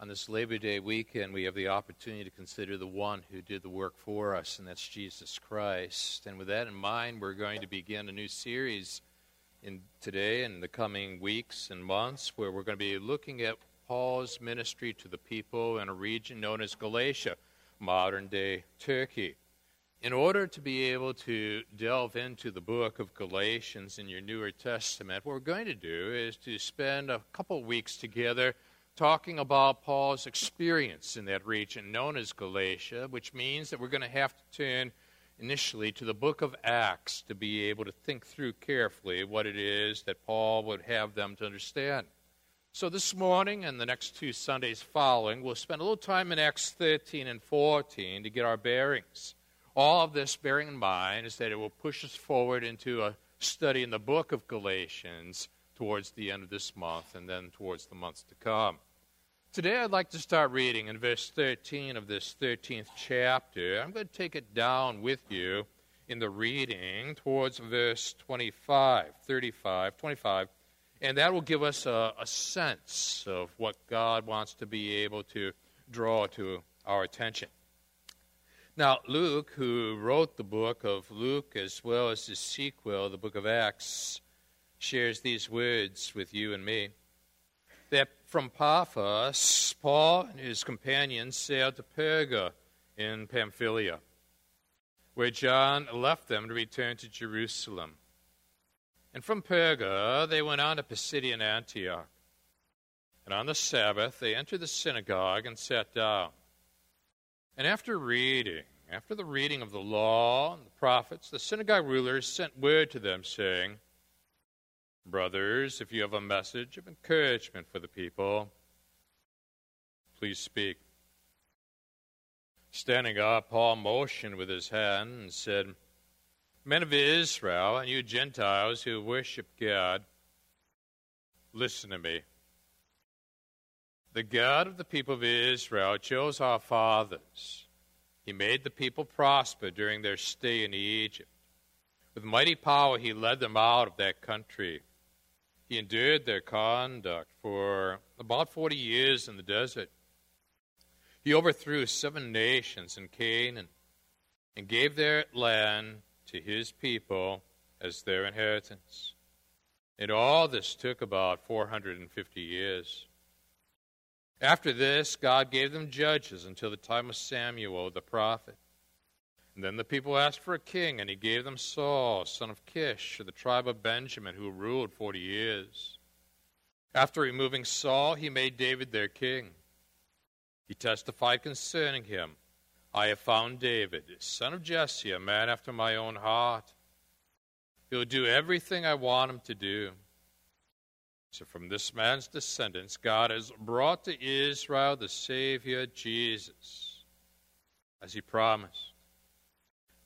on this Labor Day weekend, we have the opportunity to consider the one who did the work for us, and that's Jesus Christ. And with that in mind, we're going to begin a new series in today and the coming weeks and months where we're going to be looking at Paul's ministry to the people in a region known as Galatia, modern day Turkey. In order to be able to delve into the book of Galatians in your Newer Testament, what we're going to do is to spend a couple weeks together talking about Paul's experience in that region known as Galatia, which means that we're going to have to turn initially to the book of Acts to be able to think through carefully what it is that Paul would have them to understand. So, this morning and the next two Sundays following, we'll spend a little time in Acts 13 and 14 to get our bearings. All of this, bearing in mind, is that it will push us forward into a study in the book of Galatians towards the end of this month and then towards the months to come. Today, I'd like to start reading in verse 13 of this 13th chapter. I'm going to take it down with you in the reading towards verse 25, 35, 25, and that will give us a, a sense of what God wants to be able to draw to our attention. Now, Luke, who wrote the book of Luke as well as the sequel, the book of Acts, shares these words with you and me. That from Paphos, Paul and his companions sailed to Perga in Pamphylia, where John left them to return to Jerusalem. And from Perga, they went on to Pisidian Antioch. And on the Sabbath, they entered the synagogue and sat down. And after reading, after the reading of the law and the prophets, the synagogue rulers sent word to them, saying, Brothers, if you have a message of encouragement for the people, please speak. Standing up, Paul motioned with his hand and said, Men of Israel, and you Gentiles who worship God, listen to me. The God of the people of Israel chose our fathers. He made the people prosper during their stay in Egypt. With mighty power, he led them out of that country. He endured their conduct for about 40 years in the desert. He overthrew seven nations in Canaan and gave their land to his people as their inheritance. And all this took about 450 years. After this, God gave them judges until the time of Samuel the prophet. And then the people asked for a king, and he gave them Saul, son of Kish, of the tribe of Benjamin, who ruled forty years. After removing Saul, he made David their king. He testified concerning him I have found David, son of Jesse, a man after my own heart. He will do everything I want him to do. So, from this man's descendants, God has brought to Israel the Savior, Jesus, as he promised.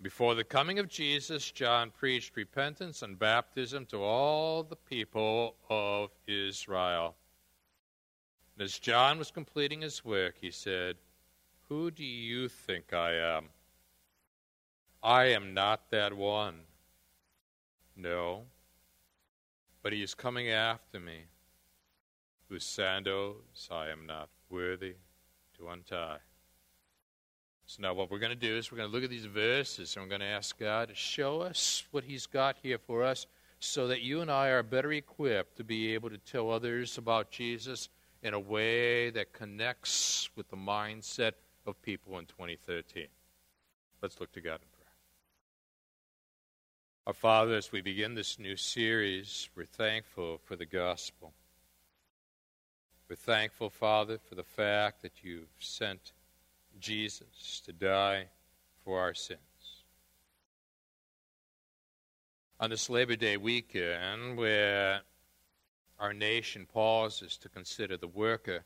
Before the coming of Jesus, John preached repentance and baptism to all the people of Israel. And as John was completing his work, he said, Who do you think I am? I am not that one. No, but he is coming after me, whose sandals I am not worthy to untie. So now what we're going to do is we're going to look at these verses and we're going to ask God to show us what he's got here for us so that you and I are better equipped to be able to tell others about Jesus in a way that connects with the mindset of people in 2013. Let's look to God in prayer. Our Father, as we begin this new series, we're thankful for the gospel. We're thankful, Father, for the fact that you've sent Jesus to die for our sins. On this Labor Day weekend, where our nation pauses to consider the worker,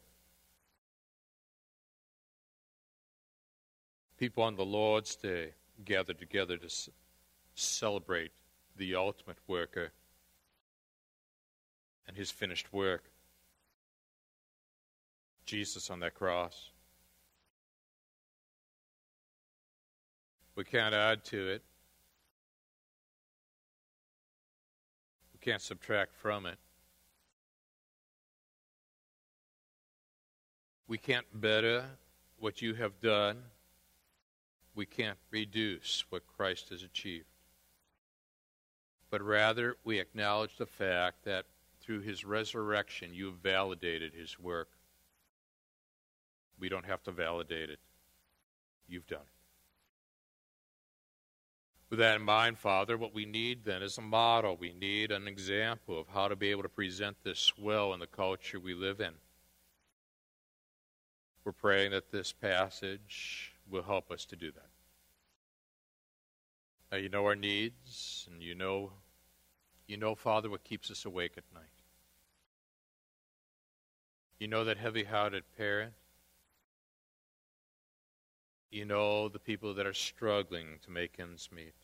people on the Lord's Day gather together to celebrate the ultimate worker and his finished work. Jesus on that cross. We can't add to it. We can't subtract from it. We can't better what you have done. We can't reduce what Christ has achieved. But rather, we acknowledge the fact that through his resurrection, you validated his work. We don't have to validate it. You've done it. With that in mind, Father, what we need then is a model. We need an example of how to be able to present this well in the culture we live in. We're praying that this passage will help us to do that. Now, you know our needs, and you know, you know, Father, what keeps us awake at night. You know that heavy hearted parent you know the people that are struggling to make ends meet.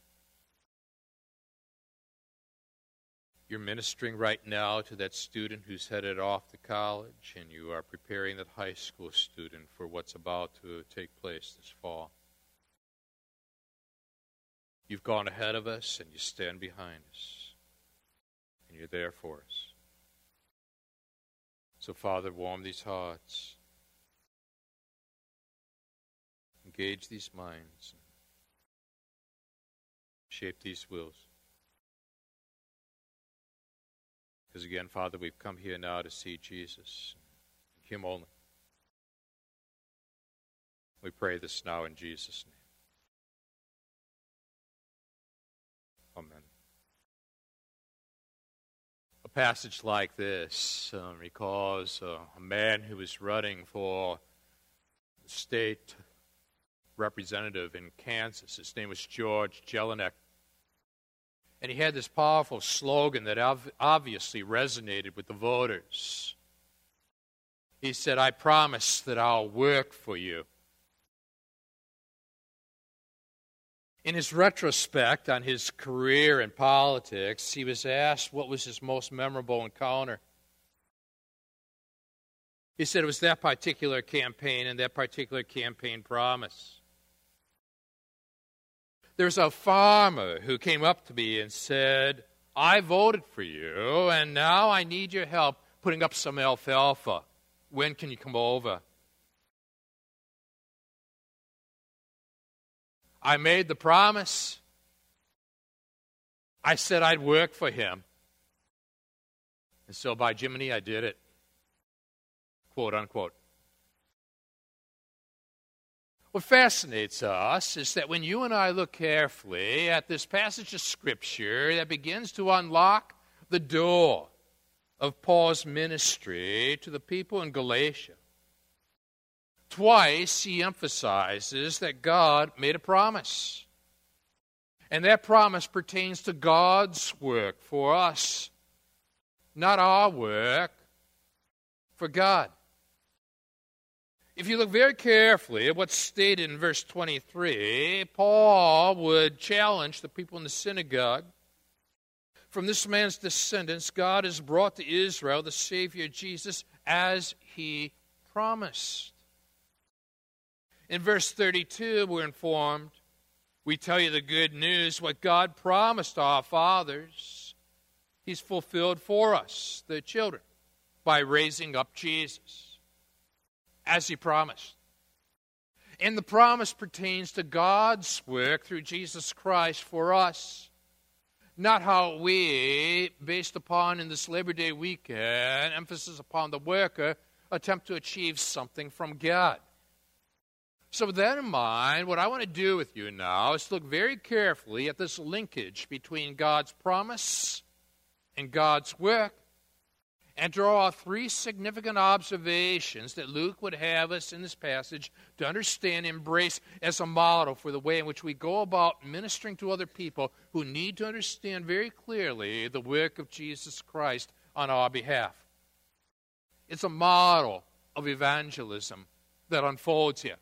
You're ministering right now to that student who's headed off to college, and you are preparing that high school student for what's about to take place this fall. You've gone ahead of us, and you stand behind us, and you're there for us. So, Father, warm these hearts. Engage these minds, shape these wills. Because again, Father, we've come here now to see Jesus, Him only. We pray this now in Jesus' name. Amen. A passage like this uh, recalls uh, a man who was running for state representative in Kansas. His name was George Jelinek. And he had this powerful slogan that obviously resonated with the voters. He said, I promise that I'll work for you. In his retrospect on his career in politics, he was asked what was his most memorable encounter. He said it was that particular campaign and that particular campaign promise. There's a farmer who came up to me and said, I voted for you, and now I need your help putting up some alfalfa. When can you come over? I made the promise. I said I'd work for him. And so by Jiminy, I did it. Quote unquote. What fascinates us is that when you and I look carefully at this passage of Scripture that begins to unlock the door of Paul's ministry to the people in Galatia, twice he emphasizes that God made a promise. And that promise pertains to God's work for us, not our work for God. If you look very carefully at what's stated in verse 23, Paul would challenge the people in the synagogue. From this man's descendants, God has brought to Israel the Savior Jesus as he promised. In verse 32, we're informed, we tell you the good news, what God promised our fathers, he's fulfilled for us, the children, by raising up Jesus as he promised. And the promise pertains to God's work through Jesus Christ for us. Not how we, based upon in this Labor Day weekend, emphasis upon the worker, attempt to achieve something from God. So, with that in mind, what I want to do with you now is look very carefully at this linkage between God's promise and God's work and draw three significant observations that Luke would have us in this passage to understand, embrace as a model for the way in which we go about ministering to other people who need to understand very clearly the work of Jesus Christ on our behalf. It's a model of evangelism that unfolds here.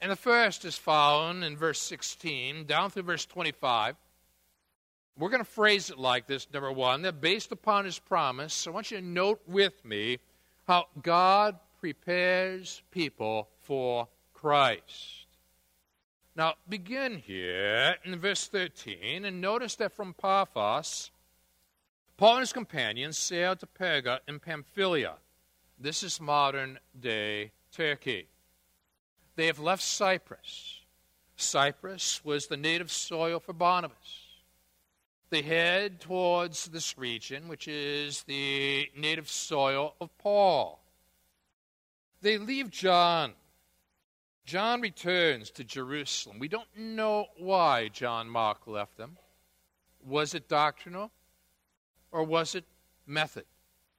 And the first is found in verse 16 down through verse 25. We're going to phrase it like this number one, that based upon his promise, I want you to note with me how God prepares people for Christ. Now, begin here in verse 13 and notice that from Paphos, Paul and his companions sailed to Perga in Pamphylia. This is modern day Turkey. They have left Cyprus. Cyprus was the native soil for Barnabas. They head towards this region, which is the native soil of Paul. They leave John. John returns to Jerusalem. We don't know why John Mark left them. Was it doctrinal or was it method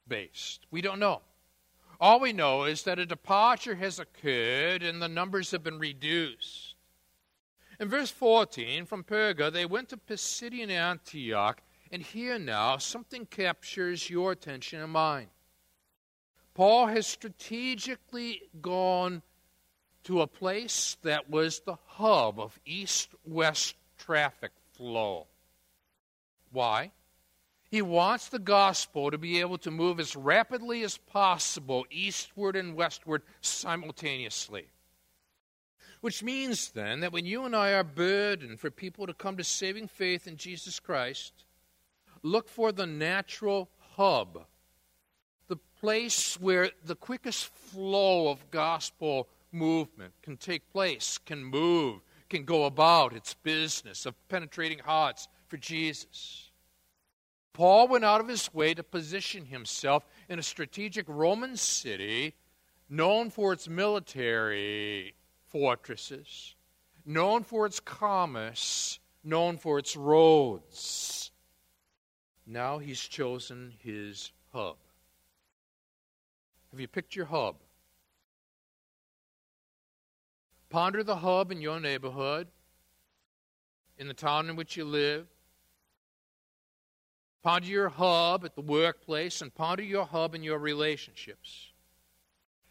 based? We don't know. All we know is that a departure has occurred and the numbers have been reduced. In verse 14, from Perga, they went to Pisidian Antioch, and here now something captures your attention and mine. Paul has strategically gone to a place that was the hub of east west traffic flow. Why? He wants the gospel to be able to move as rapidly as possible eastward and westward simultaneously. Which means then that when you and I are burdened for people to come to saving faith in Jesus Christ, look for the natural hub, the place where the quickest flow of gospel movement can take place, can move, can go about its business of penetrating hearts for Jesus. Paul went out of his way to position himself in a strategic Roman city known for its military fortresses, known for its commerce, known for its roads. Now he's chosen his hub. Have you picked your hub? Ponder the hub in your neighborhood, in the town in which you live, Ponder your hub at the workplace and ponder your hub in your relationships.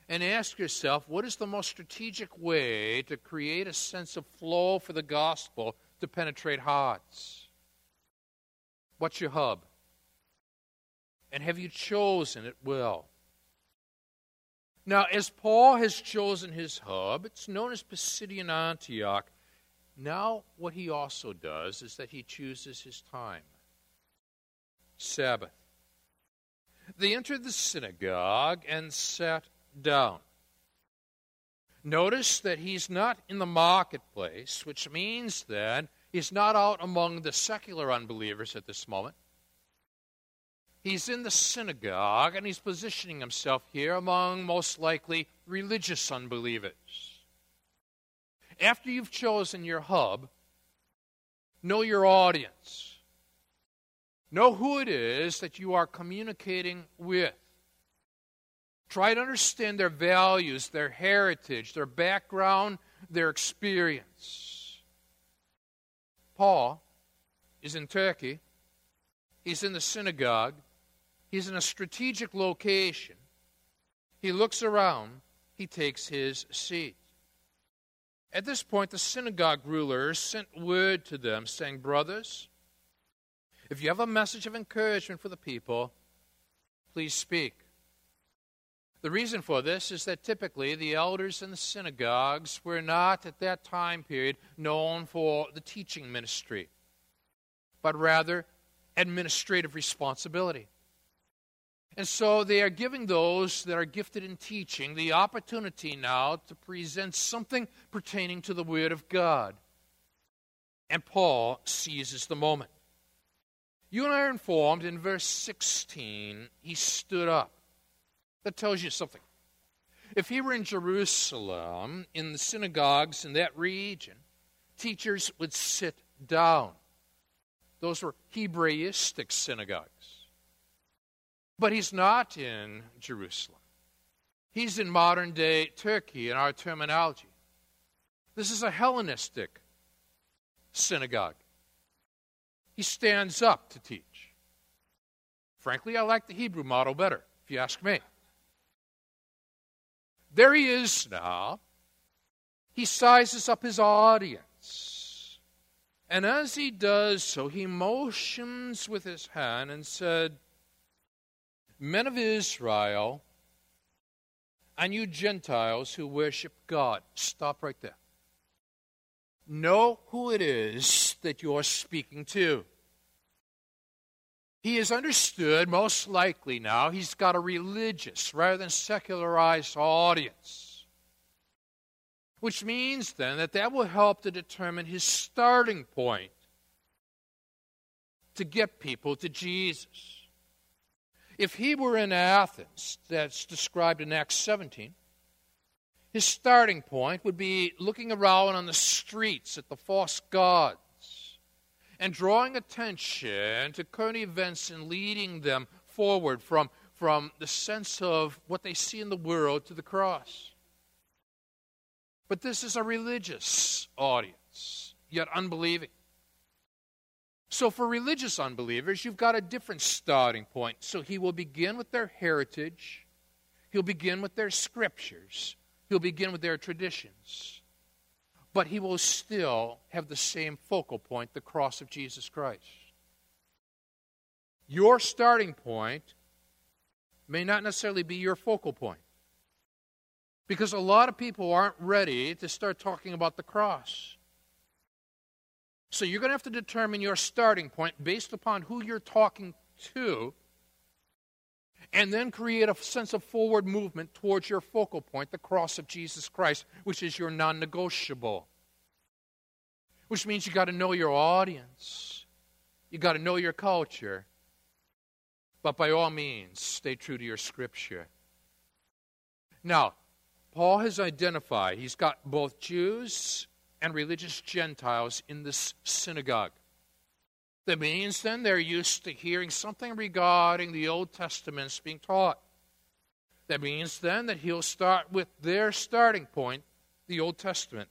And ask yourself what is the most strategic way to create a sense of flow for the gospel to penetrate hearts? What's your hub? And have you chosen it well? Now, as Paul has chosen his hub, it's known as Pisidian Antioch. Now, what he also does is that he chooses his time. Sabbath. They entered the synagogue and sat down. Notice that he's not in the marketplace, which means that he's not out among the secular unbelievers at this moment. He's in the synagogue and he's positioning himself here among most likely religious unbelievers. After you've chosen your hub, know your audience. Know who it is that you are communicating with. Try to understand their values, their heritage, their background, their experience. Paul is in Turkey. He's in the synagogue. He's in a strategic location. He looks around. He takes his seat. At this point, the synagogue rulers sent word to them saying, Brothers, if you have a message of encouragement for the people, please speak. The reason for this is that typically the elders in the synagogues were not at that time period known for the teaching ministry, but rather administrative responsibility. And so they are giving those that are gifted in teaching the opportunity now to present something pertaining to the Word of God. And Paul seizes the moment. You and I are informed in verse 16, he stood up. That tells you something. If he were in Jerusalem, in the synagogues in that region, teachers would sit down. Those were Hebraistic synagogues. But he's not in Jerusalem. He's in modern day Turkey in our terminology. This is a Hellenistic synagogue. He stands up to teach. Frankly, I like the Hebrew model better, if you ask me. There he is now. He sizes up his audience. And as he does so, he motions with his hand and said, Men of Israel, and you Gentiles who worship God. Stop right there. Know who it is that you're speaking to. He is understood, most likely now, he's got a religious rather than secularized audience. Which means then that that will help to determine his starting point to get people to Jesus. If he were in Athens, that's described in Acts 17, his starting point would be looking around on the streets at the false gods and drawing attention to current events and leading them forward from, from the sense of what they see in the world to the cross. But this is a religious audience, yet unbelieving. So, for religious unbelievers, you've got a different starting point. So, he will begin with their heritage, he'll begin with their scriptures, he'll begin with their traditions. But he will still have the same focal point the cross of Jesus Christ. Your starting point may not necessarily be your focal point. Because a lot of people aren't ready to start talking about the cross. So you're going to have to determine your starting point based upon who you're talking to, and then create a sense of forward movement towards your focal point, the cross of Jesus Christ, which is your non negotiable. Which means you got to know your audience, you got to know your culture, but by all means, stay true to your scripture. Now, Paul has identified, he's got both Jews and religious Gentiles in this synagogue. That means then they're used to hearing something regarding the Old Testament being taught. That means then that he'll start with their starting point, the Old Testament.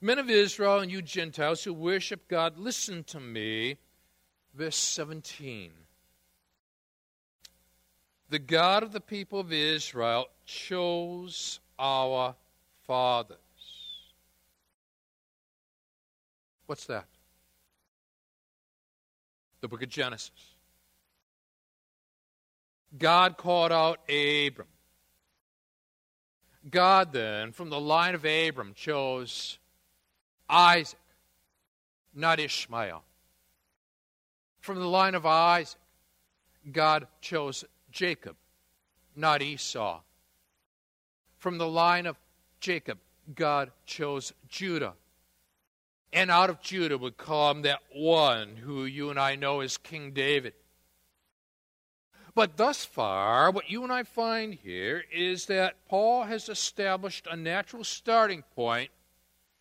Men of Israel and you Gentiles who worship God, listen to me. Verse 17. The God of the people of Israel chose our fathers What's that? The book of Genesis. God called out Abram. God then, from the line of Abram, chose Isaac, not Ishmael. From the line of Isaac, God chose Jacob, not Esau. From the line of Jacob, God chose Judah, and out of Judah would come that one who you and I know as King David. But thus far, what you and I find here is that Paul has established a natural starting point.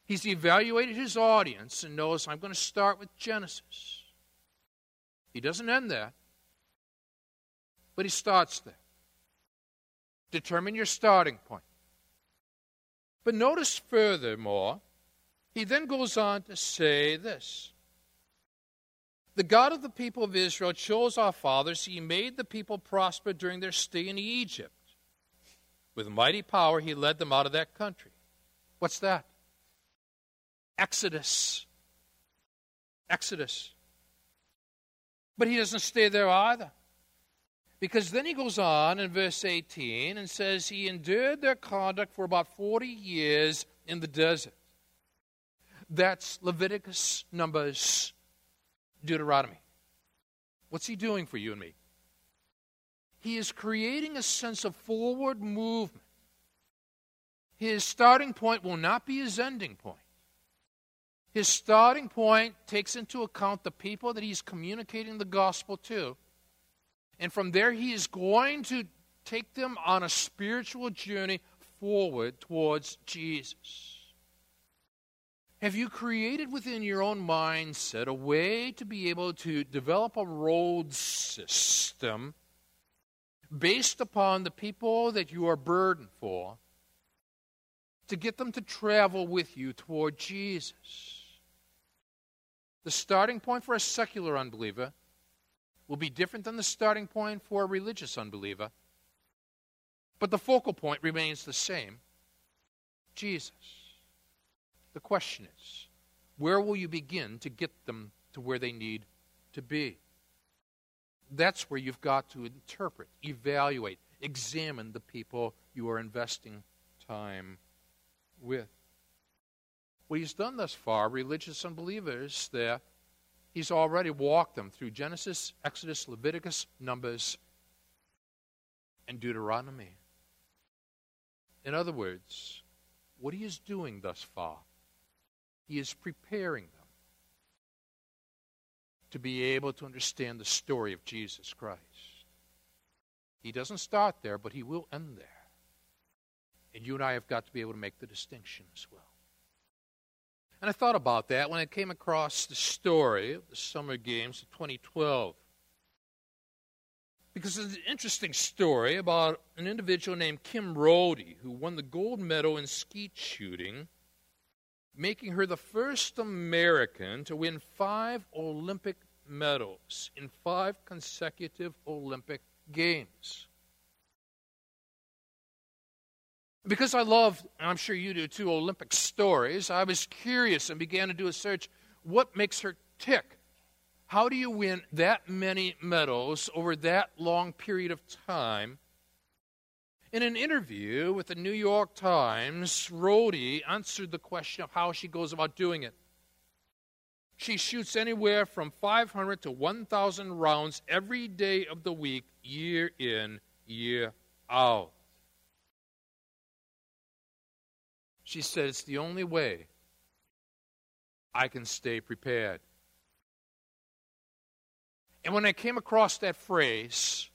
He's evaluated his audience and knows I'm going to start with Genesis. He doesn't end there, but he starts there. Determine your starting point. But notice furthermore he then goes on to say this The God of the people of Israel chose our fathers. He made the people prosper during their stay in Egypt. With mighty power, he led them out of that country. What's that? Exodus. Exodus. But he doesn't stay there either. Because then he goes on in verse 18 and says, He endured their conduct for about 40 years in the desert. That's Leviticus, Numbers, Deuteronomy. What's he doing for you and me? He is creating a sense of forward movement. His starting point will not be his ending point. His starting point takes into account the people that he's communicating the gospel to. And from there, he is going to take them on a spiritual journey forward towards Jesus. Have you created within your own mindset a way to be able to develop a road system based upon the people that you are burdened for to get them to travel with you toward Jesus? The starting point for a secular unbeliever will be different than the starting point for a religious unbeliever, but the focal point remains the same Jesus. The question is, where will you begin to get them to where they need to be? That's where you've got to interpret, evaluate, examine the people you are investing time with. What he's done thus far, religious unbelievers there, He's already walked them through Genesis, Exodus, Leviticus, Numbers, and Deuteronomy. In other words, what he is doing thus far, he is preparing them to be able to understand the story of Jesus Christ. He doesn't start there, but he will end there. And you and I have got to be able to make the distinction as well. And I thought about that when I came across the story of the Summer Games of 2012. Because it's an interesting story about an individual named Kim Rhode who won the gold medal in skeet shooting, making her the first American to win five Olympic medals in five consecutive Olympic Games. Because I love, and I'm sure you do too, Olympic stories, I was curious and began to do a search. What makes her tick? How do you win that many medals over that long period of time? In an interview with the New York Times, Rhode answered the question of how she goes about doing it. She shoots anywhere from 500 to 1,000 rounds every day of the week, year in, year out. She said, It's the only way I can stay prepared. And when I came across that phrase,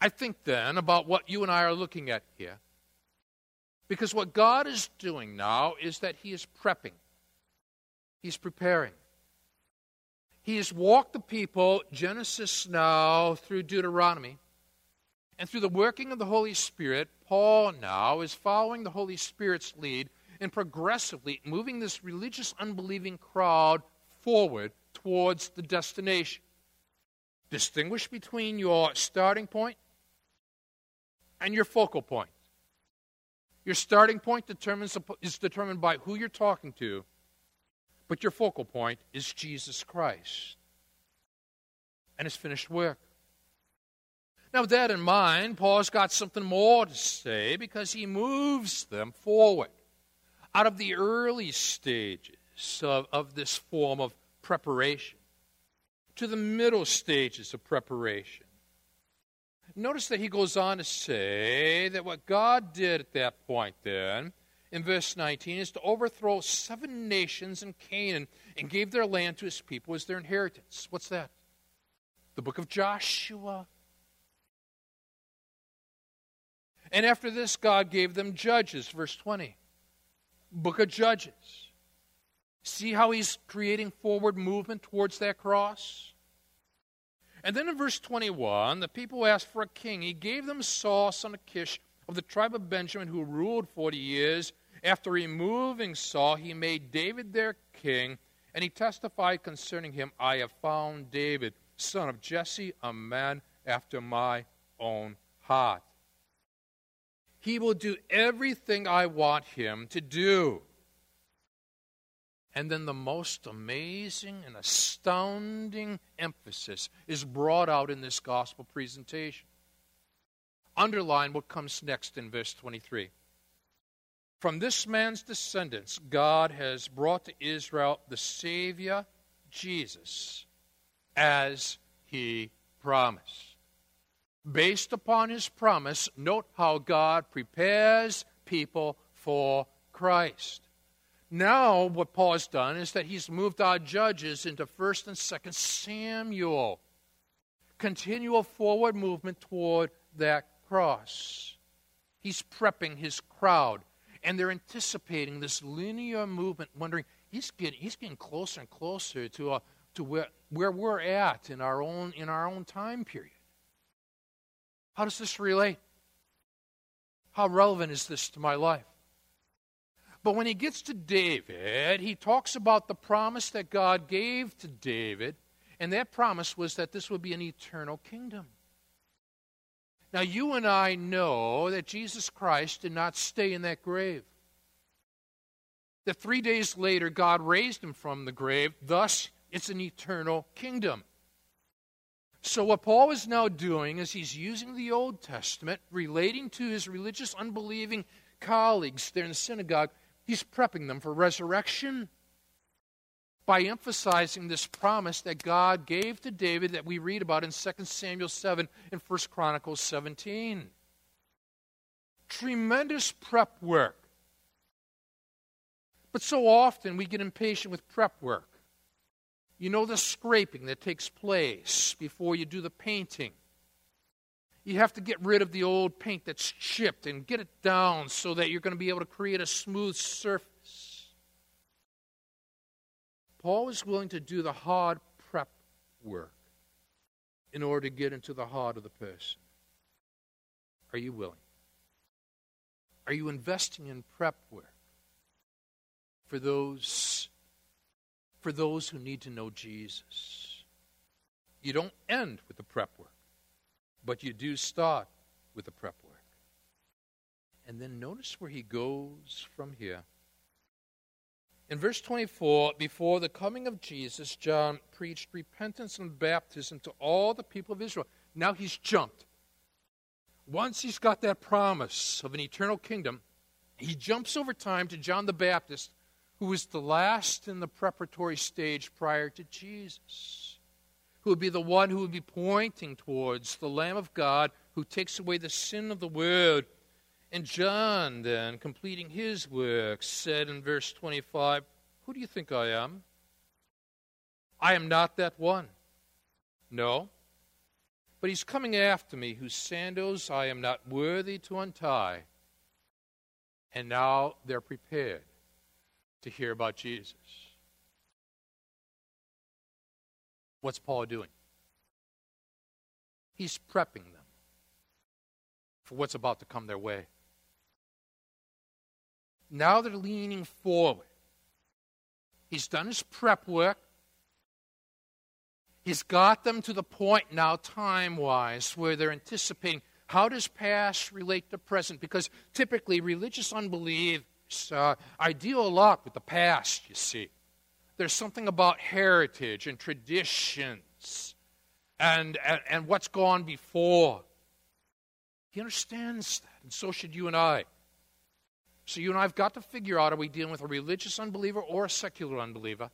I think then about what you and I are looking at here. Because what God is doing now is that He is prepping, He's preparing. He has walked the people, Genesis now through Deuteronomy, and through the working of the Holy Spirit, Paul now is following the Holy Spirit's lead and progressively moving this religious, unbelieving crowd forward towards the destination. Distinguish between your starting point and your focal point. Your starting point determines, is determined by who you're talking to, but your focal point is Jesus Christ and his finished work. Now, with that in mind, Paul's got something more to say because he moves them forward out of the early stages of, of this form of preparation to the middle stages of preparation. Notice that he goes on to say that what God did at that point, then, in verse 19, is to overthrow seven nations in Canaan and gave their land to his people as their inheritance. What's that? The book of Joshua. And after this, God gave them judges, verse 20. Book of Judges. See how he's creating forward movement towards that cross? And then in verse 21, the people asked for a king. He gave them Saul, son of Kish, of the tribe of Benjamin, who ruled 40 years. After removing Saul, he made David their king, and he testified concerning him I have found David, son of Jesse, a man after my own heart. He will do everything I want him to do. And then the most amazing and astounding emphasis is brought out in this gospel presentation. Underline what comes next in verse 23. From this man's descendants, God has brought to Israel the Savior, Jesus, as he promised based upon his promise, note how God prepares people for Christ. Now, what Paul has done is that he's moved our judges into 1st and 2nd Samuel. Continual forward movement toward that cross. He's prepping his crowd, and they're anticipating this linear movement, wondering, he's getting, he's getting closer and closer to, uh, to where, where we're at in our, own, in our own time period. How does this relate? How relevant is this to my life? But when he gets to David, he talks about the promise that God gave to David, and that promise was that this would be an eternal kingdom. Now, you and I know that Jesus Christ did not stay in that grave. That three days later, God raised him from the grave, thus, it's an eternal kingdom. So, what Paul is now doing is he's using the Old Testament, relating to his religious, unbelieving colleagues there in the synagogue. He's prepping them for resurrection by emphasizing this promise that God gave to David that we read about in 2 Samuel 7 and 1 Chronicles 17. Tremendous prep work. But so often we get impatient with prep work. You know the scraping that takes place before you do the painting. You have to get rid of the old paint that's chipped and get it down so that you're going to be able to create a smooth surface. Paul was willing to do the hard prep work in order to get into the heart of the person. Are you willing? Are you investing in prep work for those for those who need to know Jesus? You don't end with the prep work, but you do start with the prep work. And then notice where he goes from here. In verse 24, before the coming of Jesus, John preached repentance and baptism to all the people of Israel. Now he's jumped. Once he's got that promise of an eternal kingdom, he jumps over time to John the Baptist, who was the last in the preparatory stage prior to Jesus, who would be the one who would be pointing towards the Lamb of God who takes away the sin of the world and John, then, completing his work, said in verse 25, Who do you think I am? I am not that one. No. But he's coming after me, whose sandals I am not worthy to untie. And now they're prepared to hear about Jesus. What's Paul doing? He's prepping them for what's about to come their way. Now they're leaning forward. He's done his prep work. He's got them to the point now, time wise, where they're anticipating how does past relate to present? Because typically religious unbelief uh, I deal a lot with the past, you see. There's something about heritage and traditions and, and, and what's gone before. He understands that, and so should you and I. So you and I have got to figure out are we dealing with a religious unbeliever or a secular unbeliever?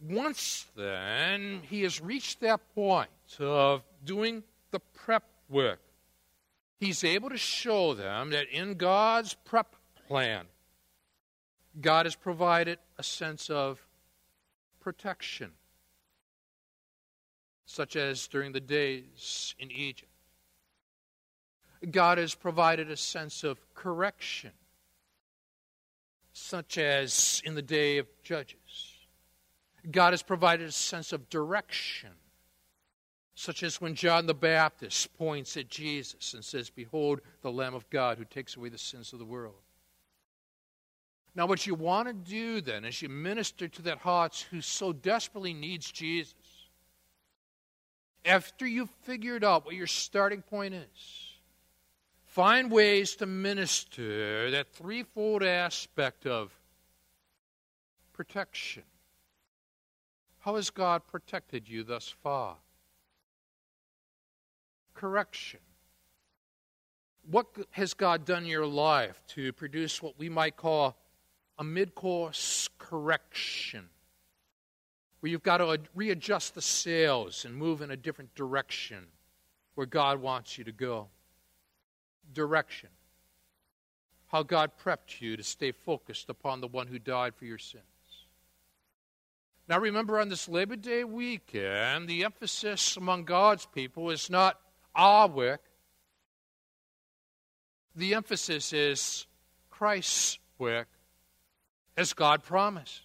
Once then he has reached that point of doing the prep work, he's able to show them that in God's prep plan, God has provided a sense of protection, such as during the days in Egypt. God has provided a sense of correction, such as in the day of Judges. God has provided a sense of direction, such as when John the Baptist points at Jesus and says, Behold, the Lamb of God who takes away the sins of the world. Now, what you want to do then is you minister to that heart who so desperately needs Jesus. After you've figured out what your starting point is, Find ways to minister that threefold aspect of protection. How has God protected you thus far? Correction. What has God done in your life to produce what we might call a mid course correction? Where you've got to readjust the sails and move in a different direction where God wants you to go direction. How God prepped you to stay focused upon the one who died for your sins. Now, remember, on this Labor Day weekend, the emphasis among God's people is not our work. The emphasis is Christ's work, as God promised.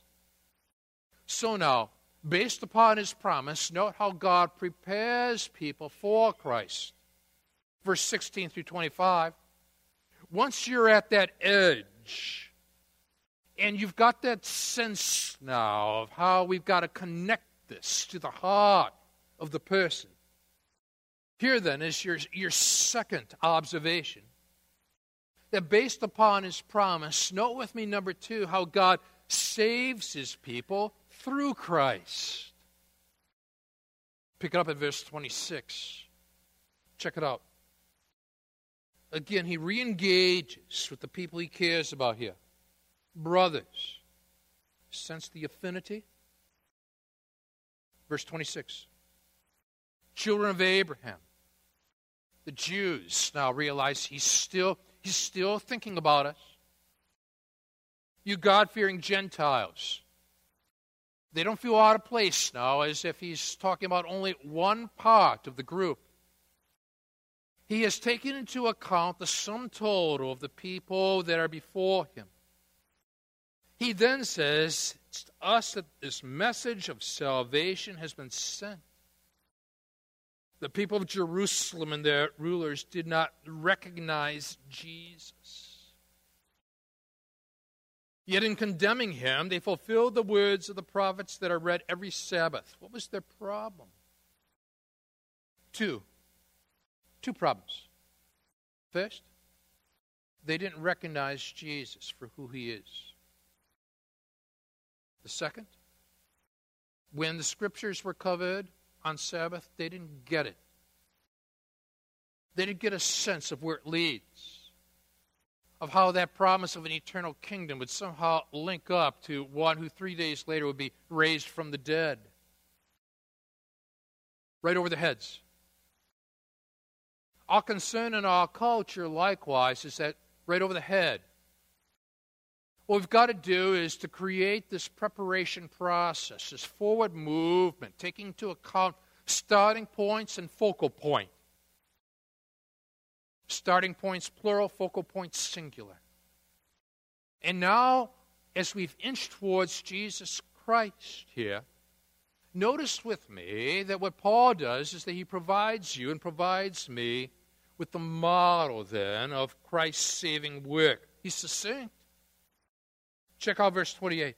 So now, based upon his promise, note how God prepares people for Christ verse 16 through 25. Once you're at that edge, and you've got that sense now of how we've got to connect this to the heart of the person. Here then is your, your second observation. That based upon his promise, note with me number two how God saves his people through Christ. Pick it up at verse 26. Check it out. Again, he re engages with the people he cares about here. Brothers, sense the affinity? Verse 26. Children of Abraham. The Jews now realize he's still, he's still thinking about us. You God fearing Gentiles. They don't feel out of place now as if he's talking about only one part of the group. He has taken into account the sum total of the people that are before him. He then says, It's to us that this message of salvation has been sent. The people of Jerusalem and their rulers did not recognize Jesus. Yet in condemning him, they fulfilled the words of the prophets that are read every Sabbath. What was their problem? Two. Two problems. First, they didn't recognize Jesus for who he is. The second, when the scriptures were covered on Sabbath, they didn't get it. They didn't get a sense of where it leads of how that promise of an eternal kingdom would somehow link up to one who three days later would be raised from the dead. Right over their heads. Our concern in our culture, likewise, is that right over the head. What we've got to do is to create this preparation process, this forward movement, taking into account starting points and focal point starting points plural, focal points singular. And now, as we've inched towards Jesus Christ here, notice with me that what Paul does is that he provides you and provides me with the model then of Christ's saving work. He's succinct. Check out verse 28.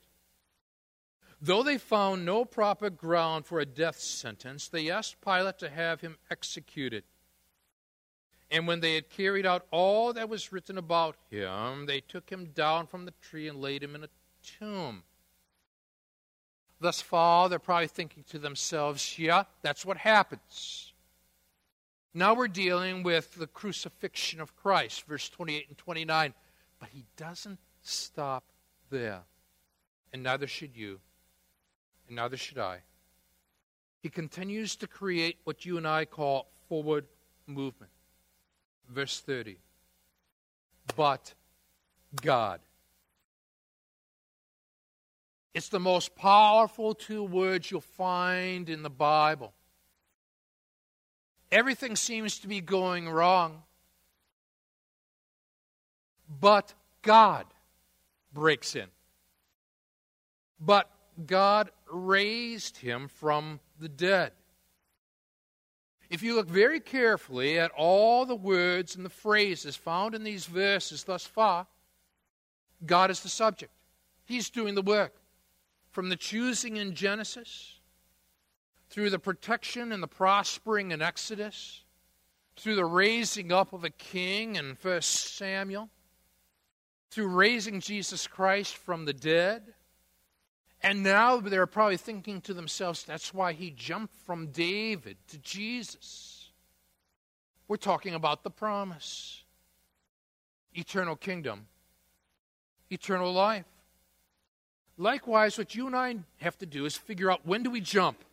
Though they found no proper ground for a death sentence, they asked Pilate to have him executed. And when they had carried out all that was written about him, they took him down from the tree and laid him in a tomb. Thus far, they're probably thinking to themselves, yeah, that's what happens. Now we're dealing with the crucifixion of Christ, verse 28 and 29. But he doesn't stop there. And neither should you, and neither should I. He continues to create what you and I call forward movement verse 30. But God. It's the most powerful two words you'll find in the Bible. Everything seems to be going wrong. But God breaks in. But God raised him from the dead. If you look very carefully at all the words and the phrases found in these verses thus far, God is the subject. He's doing the work. From the choosing in Genesis, through the protection and the prospering in Exodus, through the raising up of a king in 1 Samuel, through raising Jesus Christ from the dead, and now they're probably thinking to themselves, that's why he jumped from David to Jesus. We're talking about the promise eternal kingdom, eternal life. Likewise, what you and I have to do is figure out when do we jump?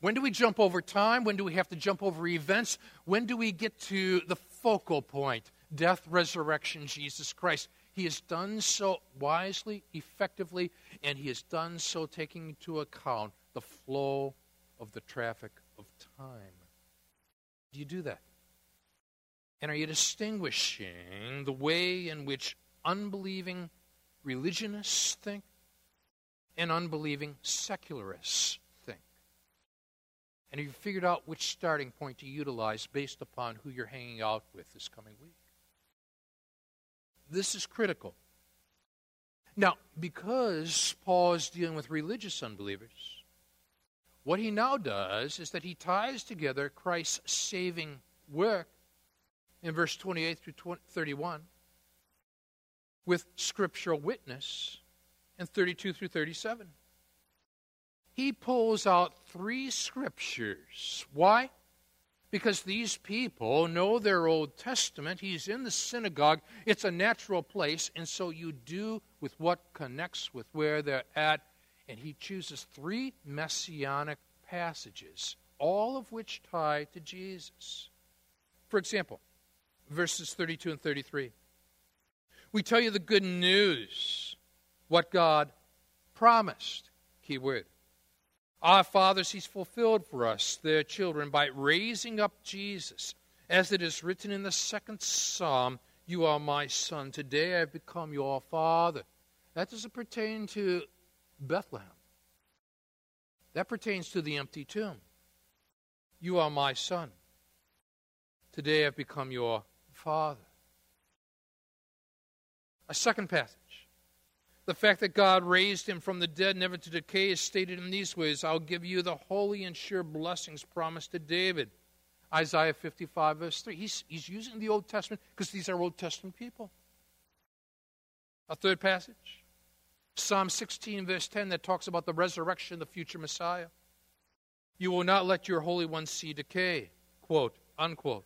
When do we jump over time? When do we have to jump over events? When do we get to the focal point? Death, resurrection, Jesus Christ. He has done so wisely, effectively, and he has done so taking into account the flow of the traffic of time. Do you do that? And are you distinguishing the way in which unbelieving religionists think and unbelieving secularists think? And have you figured out which starting point to utilize based upon who you're hanging out with this coming week? This is critical. Now, because Paul is dealing with religious unbelievers, what he now does is that he ties together Christ's saving work in verse 28 through 31 with scriptural witness in 32 through 37. He pulls out three scriptures. Why? Because these people know their Old Testament. He's in the synagogue, it's a natural place, and so you do with what connects with where they're at. And he chooses three messianic passages, all of which tie to Jesus. For example, verses 32 and 33. We tell you the good news, what God promised. Key word. Our fathers, He's fulfilled for us, their children, by raising up Jesus. As it is written in the second psalm, You are my son. Today I have become your father. That doesn't pertain to Bethlehem, that pertains to the empty tomb. You are my son. Today I've become your father. A second passage. The fact that God raised him from the dead, never to decay, is stated in these ways I'll give you the holy and sure blessings promised to David. Isaiah 55, verse 3. He's, he's using the Old Testament because these are Old Testament people. A third passage Psalm 16, verse 10, that talks about the resurrection of the future Messiah. You will not let your Holy One see decay. Quote, unquote.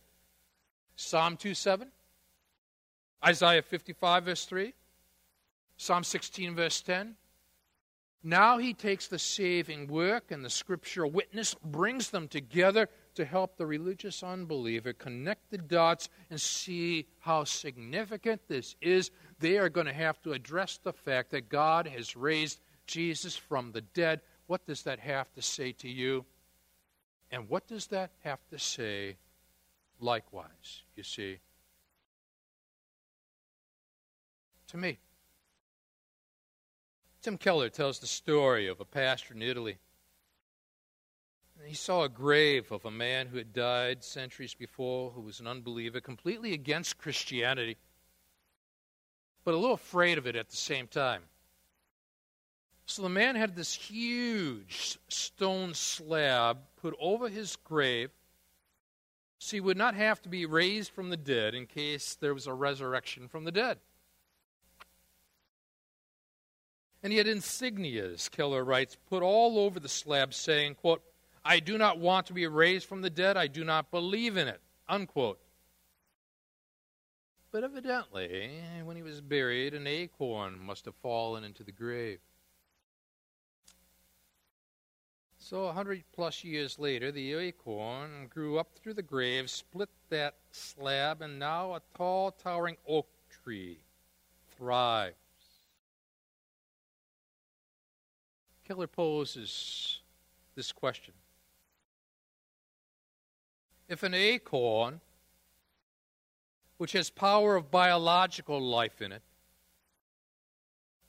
Psalm 2, 7. Isaiah 55, verse 3. Psalm 16, verse 10. Now he takes the saving work and the scriptural witness, brings them together to help the religious unbeliever connect the dots and see how significant this is. They are going to have to address the fact that God has raised Jesus from the dead. What does that have to say to you? And what does that have to say likewise, you see, to me? Tim Keller tells the story of a pastor in Italy. He saw a grave of a man who had died centuries before, who was an unbeliever, completely against Christianity, but a little afraid of it at the same time. So the man had this huge stone slab put over his grave so he would not have to be raised from the dead in case there was a resurrection from the dead. And he had insignias, Keller writes, put all over the slab saying, quote, I do not want to be raised from the dead. I do not believe in it, unquote. But evidently, when he was buried, an acorn must have fallen into the grave. So, a hundred plus years later, the acorn grew up through the grave, split that slab, and now a tall, towering oak tree thrives. Keller poses this question If an acorn, which has power of biological life in it,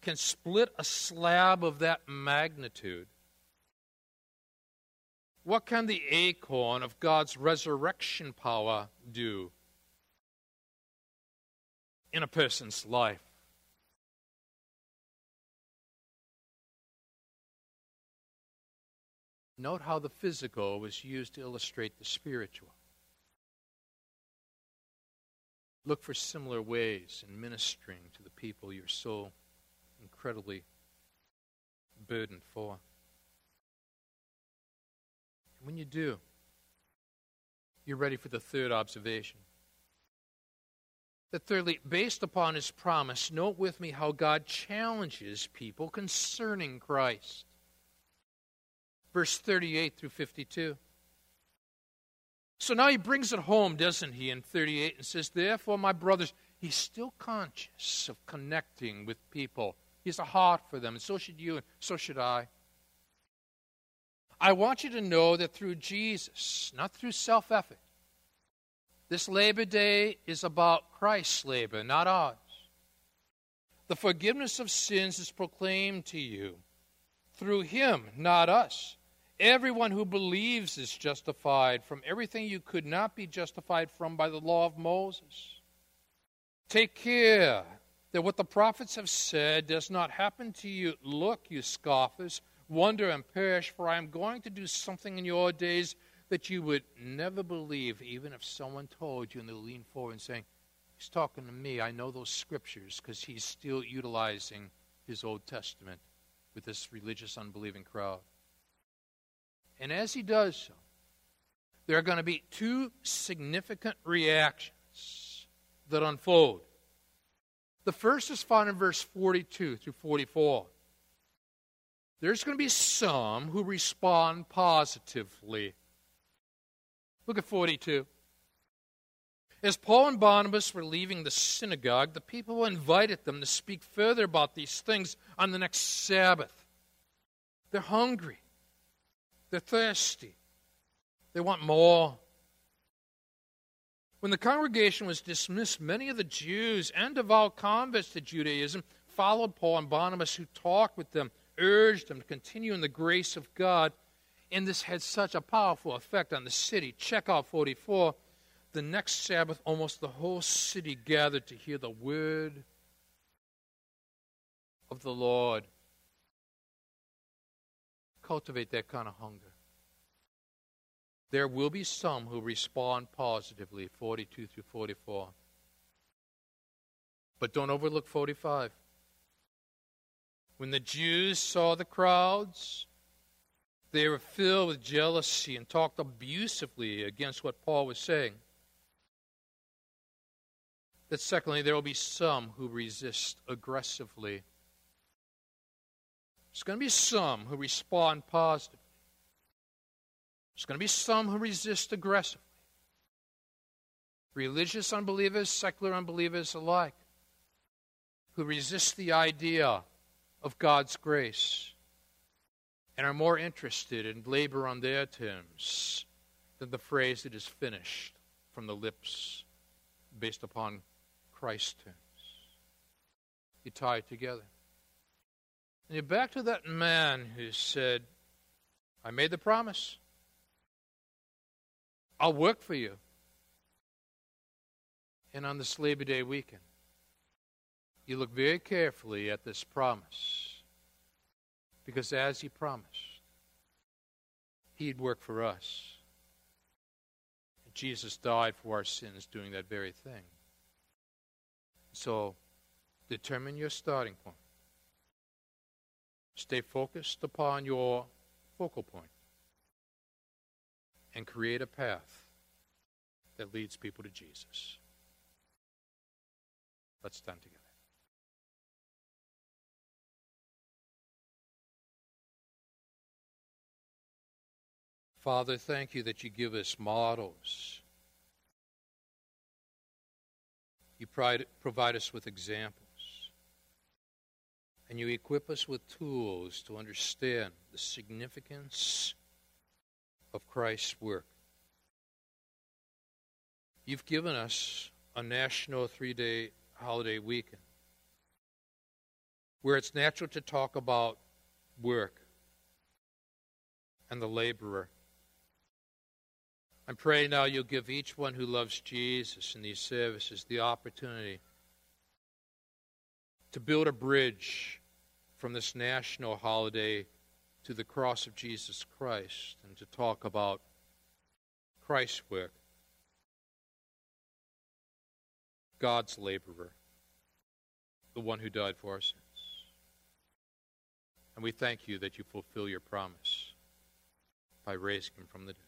can split a slab of that magnitude, what can the acorn of God's resurrection power do in a person's life? Note how the physical was used to illustrate the spiritual. Look for similar ways in ministering to the people you're so incredibly burdened for. And when you do, you're ready for the third observation. That thirdly, based upon his promise, note with me how God challenges people concerning Christ verse 38 through 52. So now he brings it home, doesn't he, in 38 and says, Therefore, my brothers, he's still conscious of connecting with people. He has a heart for them, and so should you, and so should I. I want you to know that through Jesus, not through self effort, this Labor Day is about Christ's labor, not ours. The forgiveness of sins is proclaimed to you through Him, not us. Everyone who believes is justified from everything you could not be justified from by the law of Moses. Take care that what the prophets have said does not happen to you. Look, you scoffers, wonder and perish, for I am going to do something in your days that you would never believe, even if someone told you and they lean forward and saying, He's talking to me. I know those scriptures because he's still utilizing his Old Testament with this religious, unbelieving crowd. And as he does so, there are going to be two significant reactions that unfold. The first is found in verse 42 through 44. There's going to be some who respond positively. Look at 42. As Paul and Barnabas were leaving the synagogue, the people invited them to speak further about these things on the next Sabbath. They're hungry, they're thirsty, they want more. When the congregation was dismissed, many of the Jews and devout converts to Judaism followed Paul and Barnabas, who talked with them, urged them to continue in the grace of God. And this had such a powerful effect on the city. Check out 44. The next Sabbath, almost the whole city gathered to hear the word of the Lord. Cultivate that kind of hunger. There will be some who respond positively, 42 through 44. But don't overlook 45. When the Jews saw the crowds, they were filled with jealousy and talked abusively against what Paul was saying. That secondly, there will be some who resist aggressively. There's going to be some who respond positively. There's going to be some who resist aggressively. Religious unbelievers, secular unbelievers alike, who resist the idea of God's grace and are more interested in labor on their terms than the phrase that is finished from the lips based upon Christ's terms. You tie it together. And you're back to that man who said, I made the promise. I'll work for you. And on this Labor Day weekend, you look very carefully at this promise. Because as he promised, he'd work for us. And Jesus died for our sins doing that very thing. So determine your starting point. Stay focused upon your focal point and create a path that leads people to Jesus. Let's stand together. Father, thank you that you give us models. You provide us with examples. And you equip us with tools to understand the significance of Christ's work. You've given us a national three day holiday weekend where it's natural to talk about work and the laborer. I'm praying now you'll give each one who loves Jesus in these services the opportunity to build a bridge from this national holiday to the cross of Jesus Christ and to talk about Christ's work, God's laborer, the one who died for our sins. And we thank you that you fulfill your promise by raising him from the dead.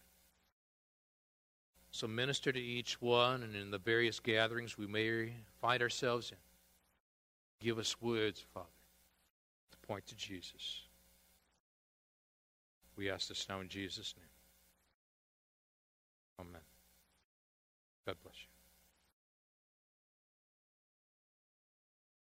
So minister to each one, and in the various gatherings we may find ourselves in, give us words, Father, point to Jesus. We ask this now in Jesus' name. Amen. God bless you.